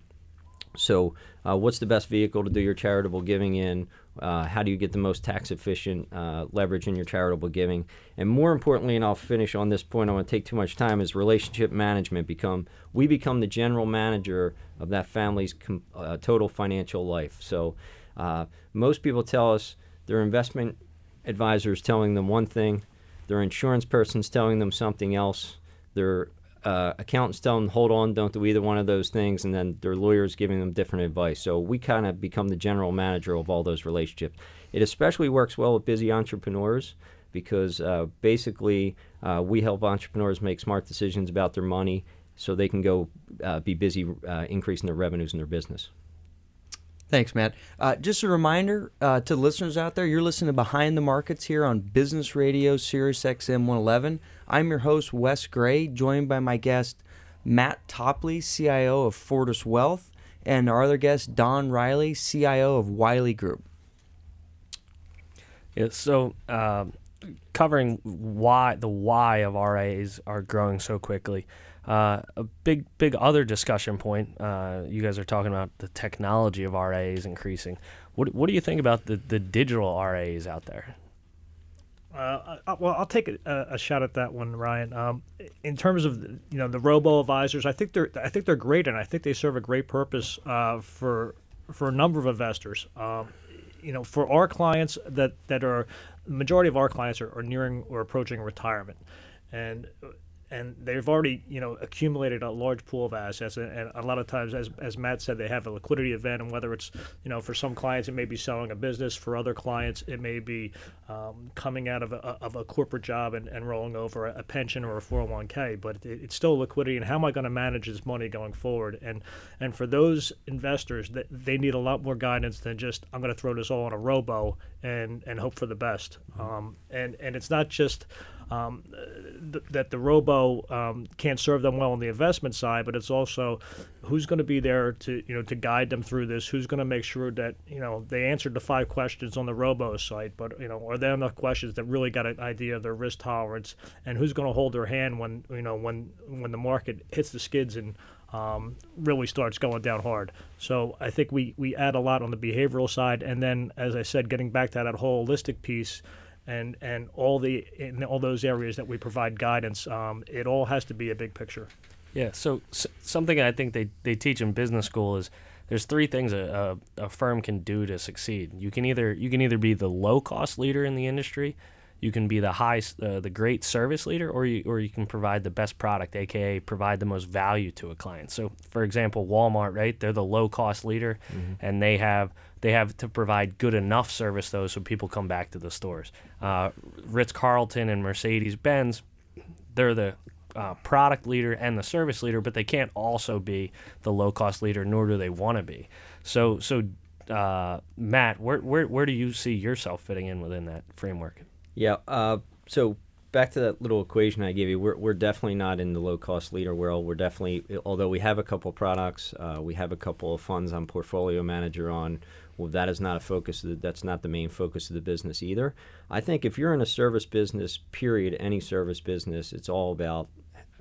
G: So, uh, what's the best vehicle to do your charitable giving in? Uh, how do you get the most tax efficient uh, leverage in your charitable giving? And more importantly, and I'll finish on this point, I won't take too much time, is relationship management. Become we become the general manager of that family's com- uh, total financial life. So, uh, most people tell us their investment advisors telling them one thing, their insurance person's telling them something else, their uh, accountants telling them, hold on, don't do either one of those things, and then their lawyers giving them different advice. So we kind of become the general manager of all those relationships. It especially works well with busy entrepreneurs because uh, basically uh, we help entrepreneurs make smart decisions about their money so they can go uh, be busy uh, increasing their revenues in their business.
C: Thanks, Matt. Uh, just a reminder uh, to listeners out there, you're listening to Behind the Markets here on Business Radio Sirius XM 111. I'm your host, Wes Gray, joined by my guest, Matt Topley, CIO of Fortis Wealth, and our other guest, Don Riley, CIO of Wiley Group.
H: Yeah, so uh, covering why the why of RIAs are growing so quickly. Uh, a big, big other discussion point. Uh, you guys are talking about the technology of RAs increasing. What, what do you think about the, the digital RAs out there?
F: Uh, well, I'll take a, a, shot at that one, Ryan. Um, in terms of you know the robo advisors, I think they're I think they're great, and I think they serve a great purpose uh, for for a number of investors. Um, you know, for our clients that that are majority of our clients are, are nearing or approaching retirement, and and they've already you know accumulated a large pool of assets and, and, a lot of times as, as matt said they have a liquidity event and whether it's you know for some clients it may be selling a business for other clients it may be um, coming out of a, of a corporate job and, and rolling over a, pension or a 401k but it, it's still liquidity and how am i going to manage this money going forward and and for those investors that they need a lot more guidance than just i'm going to throw this all on a robo and and hope for the best mm-hmm. um, and and it's not just um, th- that the robo um, can't serve them well on the investment side, but it's also who's going to be there to you know to guide them through this. Who's going to make sure that you know they answered the five questions on the robo site, but you know are there enough questions that really got an idea of their risk tolerance, and who's going to hold their hand when you know when when the market hits the skids and um, really starts going down hard. So I think we, we add a lot on the behavioral side, and then as I said, getting back to that holistic piece, and and all the in all those areas that we provide guidance, um, it all has to be a big picture.
H: Yeah. So, so, something I think they, they teach in business school is there's three things a, a, a firm can do to succeed. You can either you can either be the low cost leader in the industry, you can be the high uh, the great service leader, or you or you can provide the best product, aka provide the most value to a client. So, for example, Walmart, right? They're the low cost leader, mm-hmm. and they have they have to provide good enough service though so people come back to the stores. Uh, Ritz Carlton and Mercedes Benz, they're the uh, product leader and the service leader, but they can't also be the low cost leader, nor do they want to be. So, so uh, Matt, where, where where do you see yourself fitting in within that framework?
G: Yeah. Uh, so back to that little equation I gave you, we're, we're definitely not in the low cost leader world. We're definitely, although we have a couple products, uh, we have a couple of funds on portfolio manager on well, that is not a focus. The, that's not the main focus of the business either. I think if you're in a service business, period, any service business, it's all about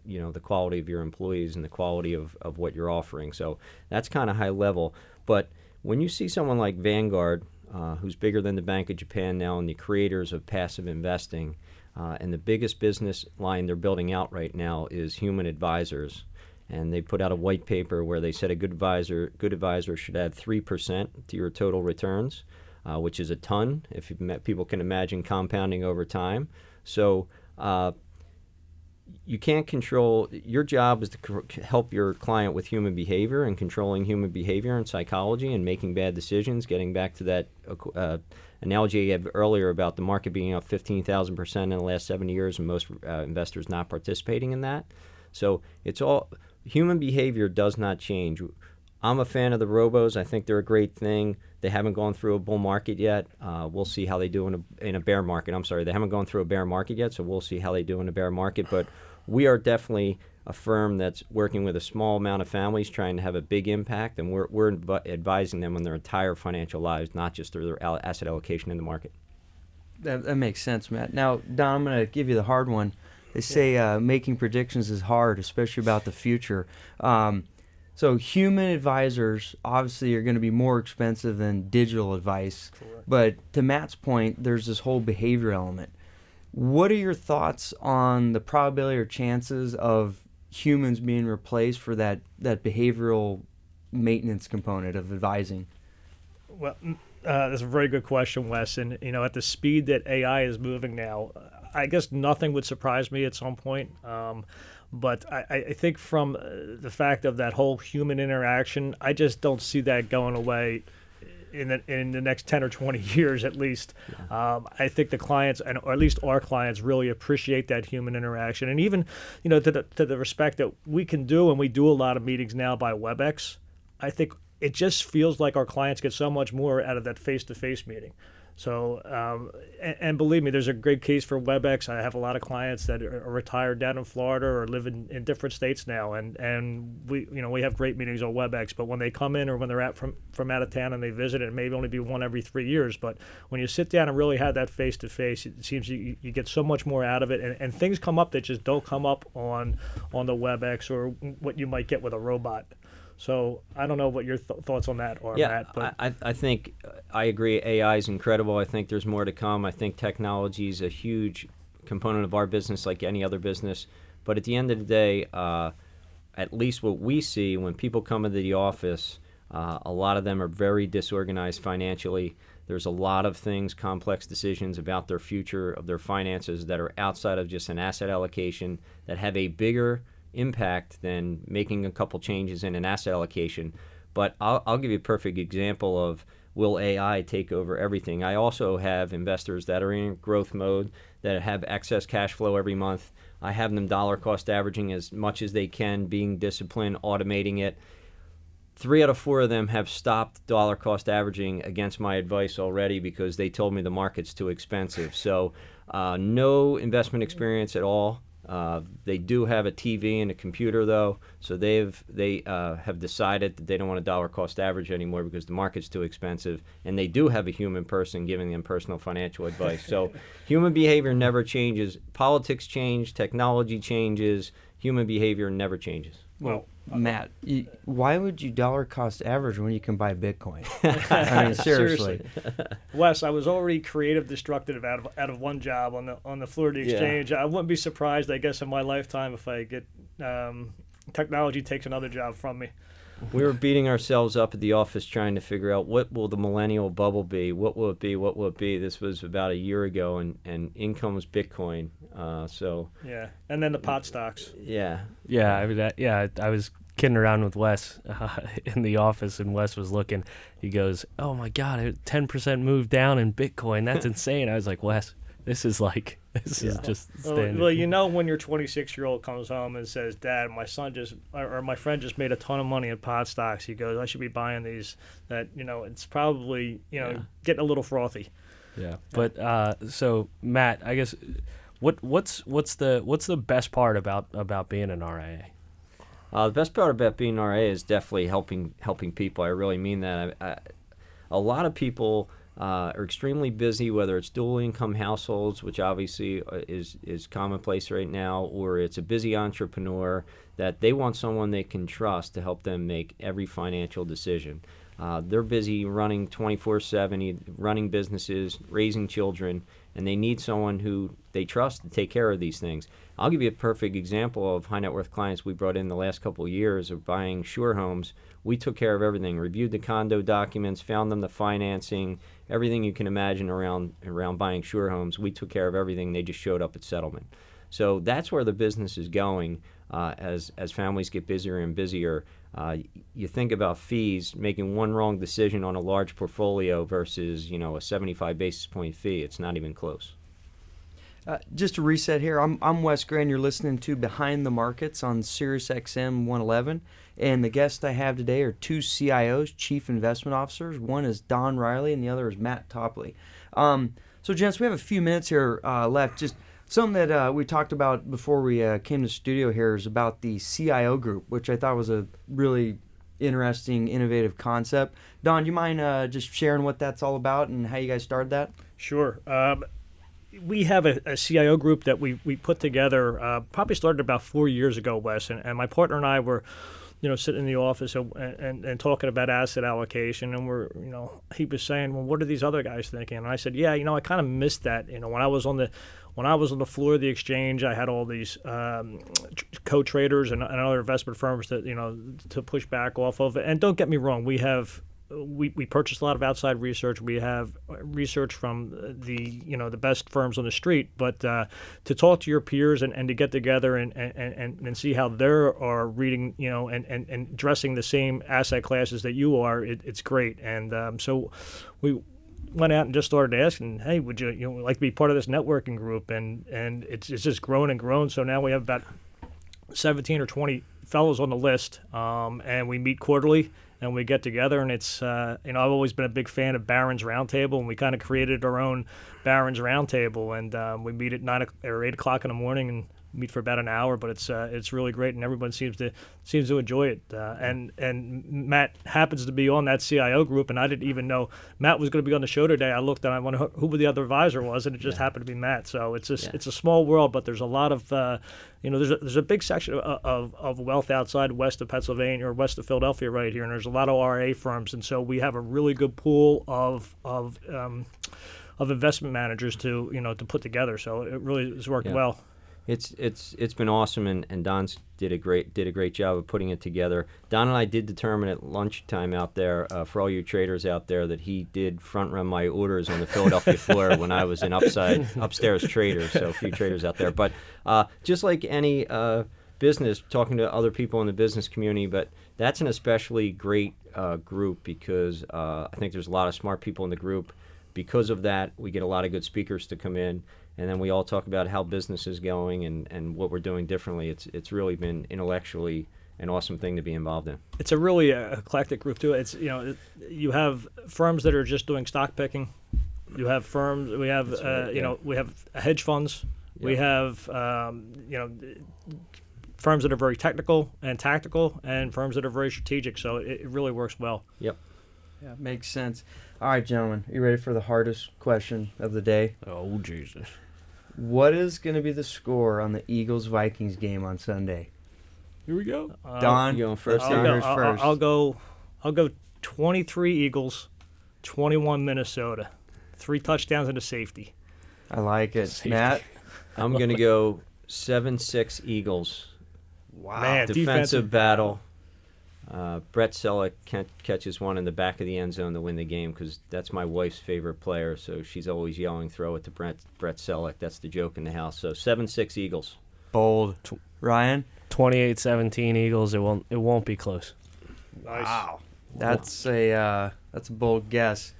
G: you know the quality of your employees and the quality of, of what you're offering. So that's kind of high level. But when you see someone like Vanguard, uh, who's bigger than the Bank of Japan now, and the creators of passive investing, uh, and the biggest business line they're building out right now is human advisors and they put out a white paper where they said a good advisor good advisor should add three percent to your total returns, uh, which is a ton if you've met, people can imagine compounding over time. So. Uh, you can't control your job is to help your client with human behavior and controlling human behavior and psychology and making bad decisions getting back to that uh, analogy I had earlier about the market being up 15,000% in the last 70 years and most uh, investors not participating in that so it's all human behavior does not change I'm a fan of the robos. I think they're a great thing. They haven't gone through a bull market yet. Uh, we'll see how they do in a, in a bear market. I'm sorry, they haven't gone through a bear market yet, so we'll see how they do in a bear market. But we are definitely a firm that's working with a small amount of families trying to have a big impact, and we're, we're advising them on their entire financial lives, not just through their asset allocation in the market.
C: That, that makes sense, Matt. Now, Don, I'm going to give you the hard one. They say uh, making predictions is hard, especially about the future. Um, so human advisors obviously are going to be more expensive than digital advice. Correct. But to Matt's point, there's this whole behavior element. What are your thoughts on the probability or chances of humans being replaced for that, that behavioral maintenance component of advising?
F: Well, uh, that's a very good question, Wes. And you know, at the speed that AI is moving now, I guess nothing would surprise me at some point. Um, but I, I think from uh, the fact of that whole human interaction, I just don't see that going away in the, in the next 10 or 20 years at least. Yeah. Um, I think the clients, and or at least our clients, really appreciate that human interaction. And even, you know, to the, to the respect that we can do, and we do a lot of meetings now by WebEx, I think it just feels like our clients get so much more out of that face to face meeting. So, um, and, and, believe me, there's a great case for WebEx. I have a lot of clients that are, retired down in Florida or live in, in different states now, and, and we you know we have great meetings on WebEx. But when they come in or when they're out from from out of town and they visit, it may only be one every three years. But when you sit down and really have that face to face, it seems you, you get so much more out of it, and, and things come up that just don't come up on on the WebEx or what you might get with a robot. So I don't know what your th- thoughts on that are,
G: yeah,
F: Matt.
G: But I, I think uh, I agree. AI is incredible. I think there's more to come. I think technology is a huge component of our business, like any other business. But at the end of the day, uh, at least what we see when people come into the office, uh, a lot of them are very disorganized financially. There's a lot of things, complex decisions about their future of their finances that are outside of just an asset allocation that have a bigger impact than making a couple changes in an asset allocation. But I'll, I'll give you a perfect example of will AI take over everything. I also have investors that are in growth mode that have excess cash flow every month. I have them dollar cost averaging as much as they can, being disciplined, automating it. Three out of four of them have stopped dollar cost averaging against my advice already because they told me the market's too expensive. So, uh, no investment experience at all. Uh, they do have a TV and a computer though, so they've they uh, have decided that they don't want a dollar cost average anymore because the market's too expensive, and they do have a human person giving them personal financial advice. So human behavior never changes. Politics change, technology changes, human behavior never changes.
C: Well, Matt, you, why would you dollar cost average when you can buy Bitcoin? I mean, seriously.
F: seriously. Wes, I was already creative destructive out of out of one job on the on the Florida Exchange. Yeah. I wouldn't be surprised, I guess, in my lifetime if I get um, technology takes another job from me
G: we were beating ourselves up at the office trying to figure out what will the millennial bubble be what will it be what will it be this was about a year ago and and in comes bitcoin uh, so
F: yeah and then the pot stocks
G: yeah
H: yeah i mean that, yeah i was kidding around with wes uh, in the office and wes was looking he goes oh my god 10% move down in bitcoin that's insane i was like wes this is like this yeah. is just standard.
F: Well, you know when your 26 year old comes home and says, "Dad, my son just or my friend just made a ton of money in pot stocks." He goes, "I should be buying these." That you know, it's probably you know yeah. getting a little frothy.
H: Yeah, but uh, so Matt, I guess what what's what's the what's the best part about about being an RIA?
G: Uh, the best part about being an RIA is definitely helping helping people. I really mean that. I, I, a lot of people uh, are extremely busy, whether it's dual income households, which obviously uh, is, is commonplace right now, or it's a busy entrepreneur that they want someone they can trust to help them make every financial decision. Uh, they're busy running 24 7, running businesses, raising children, and they need someone who they trust to take care of these things. I'll give you a perfect example of high net worth clients we brought in the last couple of years of buying sure homes. We took care of everything, reviewed the condo documents, found them the financing, everything you can imagine around around buying sure homes. We took care of everything. They just showed up at settlement. So that's where the business is going uh, as as families get busier and busier. Uh, you think about fees, making one wrong decision on a large portfolio versus you know a 75 basis point fee. It's not even close.
C: Uh, just to reset here, I'm, I'm Wes Gray. You're listening to Behind the Markets on Sirius XM 111. And the guests I have today are two CIOs, Chief Investment Officers. One is Don Riley, and the other is Matt Topley. Um, so, gents, we have a few minutes here uh, left. Just something that uh, we talked about before we uh, came to the studio here is about the CIO group, which I thought was a really interesting, innovative concept. Don, do you mind uh, just sharing what that's all about and how you guys started that?
F: Sure. Um, we have a, a, CIO group that we, we put together, uh, probably started about four years ago, Wes, and, and my partner and I were you know, sitting in the office and, and, and, talking about asset allocation. And we're, you know, he was saying, well, what are these other guys thinking? And I said, yeah, you know, I kind of missed that. You know, when I was on the, when I was on the floor of the exchange, I had all these um, co-traders and, and other investment firms that, you know, to push back off of. And don't get me wrong, we have we, we purchase a lot of outside research. We have research from the you know the best firms on the street, but uh, to talk to your peers and, and to get together and, and, and, and see how they are reading you know and, and, and addressing the same asset classes that you are, it, it's great. And um, so we went out and just started asking, hey, would you you know like to be part of this networking group? And and it's it's just grown and grown. So now we have about 17 or 20 fellows on the list, um, and we meet quarterly and we get together and it's uh, you know I've always been a big fan of Barron's Roundtable and we kind of created our own Barron's Roundtable and um, we meet at nine or eight o'clock in the morning and meet for about an hour, but it's uh, it's really great, and everyone seems to seems to enjoy it. Uh, and and Matt happens to be on that CIO group, and I didn't even know Matt was going to be on the show today. I looked and I wondered who the other advisor was, and it just yeah. happened to be Matt. So it's just yeah. it's a small world, but there's a lot of uh, you know there's a, there's a big section of, of, of wealth outside west of Pennsylvania or west of Philadelphia right here, and there's a lot of RA firms, and so we have a really good pool of of um, of investment managers to you know to put together. So it really has worked yeah. well
G: it's it's it's been awesome, and, and Don's did a great did a great job of putting it together. Don and I did determine at lunchtime out there uh, for all you traders out there that he did front run my orders on the Philadelphia floor when I was an upside upstairs trader. So a few traders out there, but uh, just like any uh, business, talking to other people in the business community, but that's an especially great uh, group because uh, I think there's a lot of smart people in the group. Because of that, we get a lot of good speakers to come in and then we all talk about how business is going and, and what we're doing differently. It's it's really been intellectually an awesome thing to be involved in.
F: It's a really uh, eclectic group too. It's you know you have firms that are just doing stock picking. You have firms. We have right, uh, you yeah. know we have hedge funds. Yeah. We have um, you know firms that are very technical and tactical, and firms that are very strategic. So it, it really works well.
G: Yep.
C: Yeah, makes sense. All right, gentlemen, you ready for the hardest question of the day?
H: Oh, Jesus.
C: What is going to be the score on the Eagles Vikings game on Sunday?
F: Here we go.
C: Uh, Don, you going first.
F: I'll, go, I'll, first. I'll go. I'll go. Twenty-three Eagles, twenty-one Minnesota, three touchdowns and a safety.
C: I like it, safety. Matt.
G: I'm going to go seven-six Eagles.
F: Wow, Man,
G: defensive, defensive battle. Uh, Brent Celek catches one in the back of the end zone to win the game because that's my wife's favorite player. So she's always yelling, "Throw it to Brett Brent Celek." That's the joke in the house. So seven six Eagles.
C: Bold. Ryan.
H: 28-17 Eagles. It won't. It won't be close.
F: Nice. Wow.
C: That's a uh, that's a bold guess.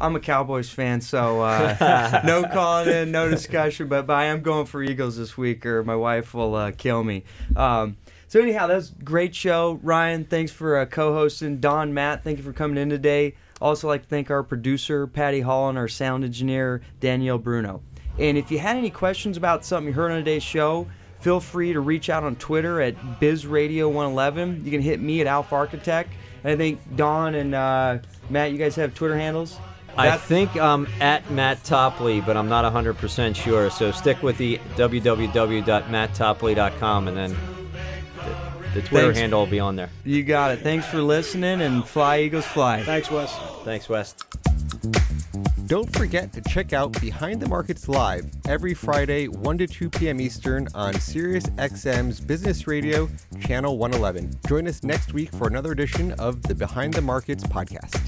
C: I'm a Cowboys fan, so uh, no calling in, no discussion. But, but I am going for Eagles this week, or my wife will uh, kill me. Um, so anyhow, that was a great show. Ryan, thanks for uh, co-hosting. Don, Matt, thank you for coming in today. Also like to thank our producer, Patty Hall, and our sound engineer, Danielle Bruno. And if you had any questions about something you heard on today's show, feel free to reach out on Twitter at BizRadio111. You can hit me at Alpha Architect. And I think Don and uh, Matt, you guys have Twitter handles?
G: I think I'm at Matt Topley, but I'm not 100% sure. So stick with the www.matttopley.com and then the Twitter Thanks. handle will be on there.
C: You got it. Thanks for listening and fly Eagles fly.
F: Thanks, Wes.
G: Thanks, Wes.
B: Don't forget to check out Behind the Markets Live every Friday, 1 to 2 p.m. Eastern on Sirius XM's Business Radio, Channel 111. Join us next week for another edition of the Behind the Markets podcast.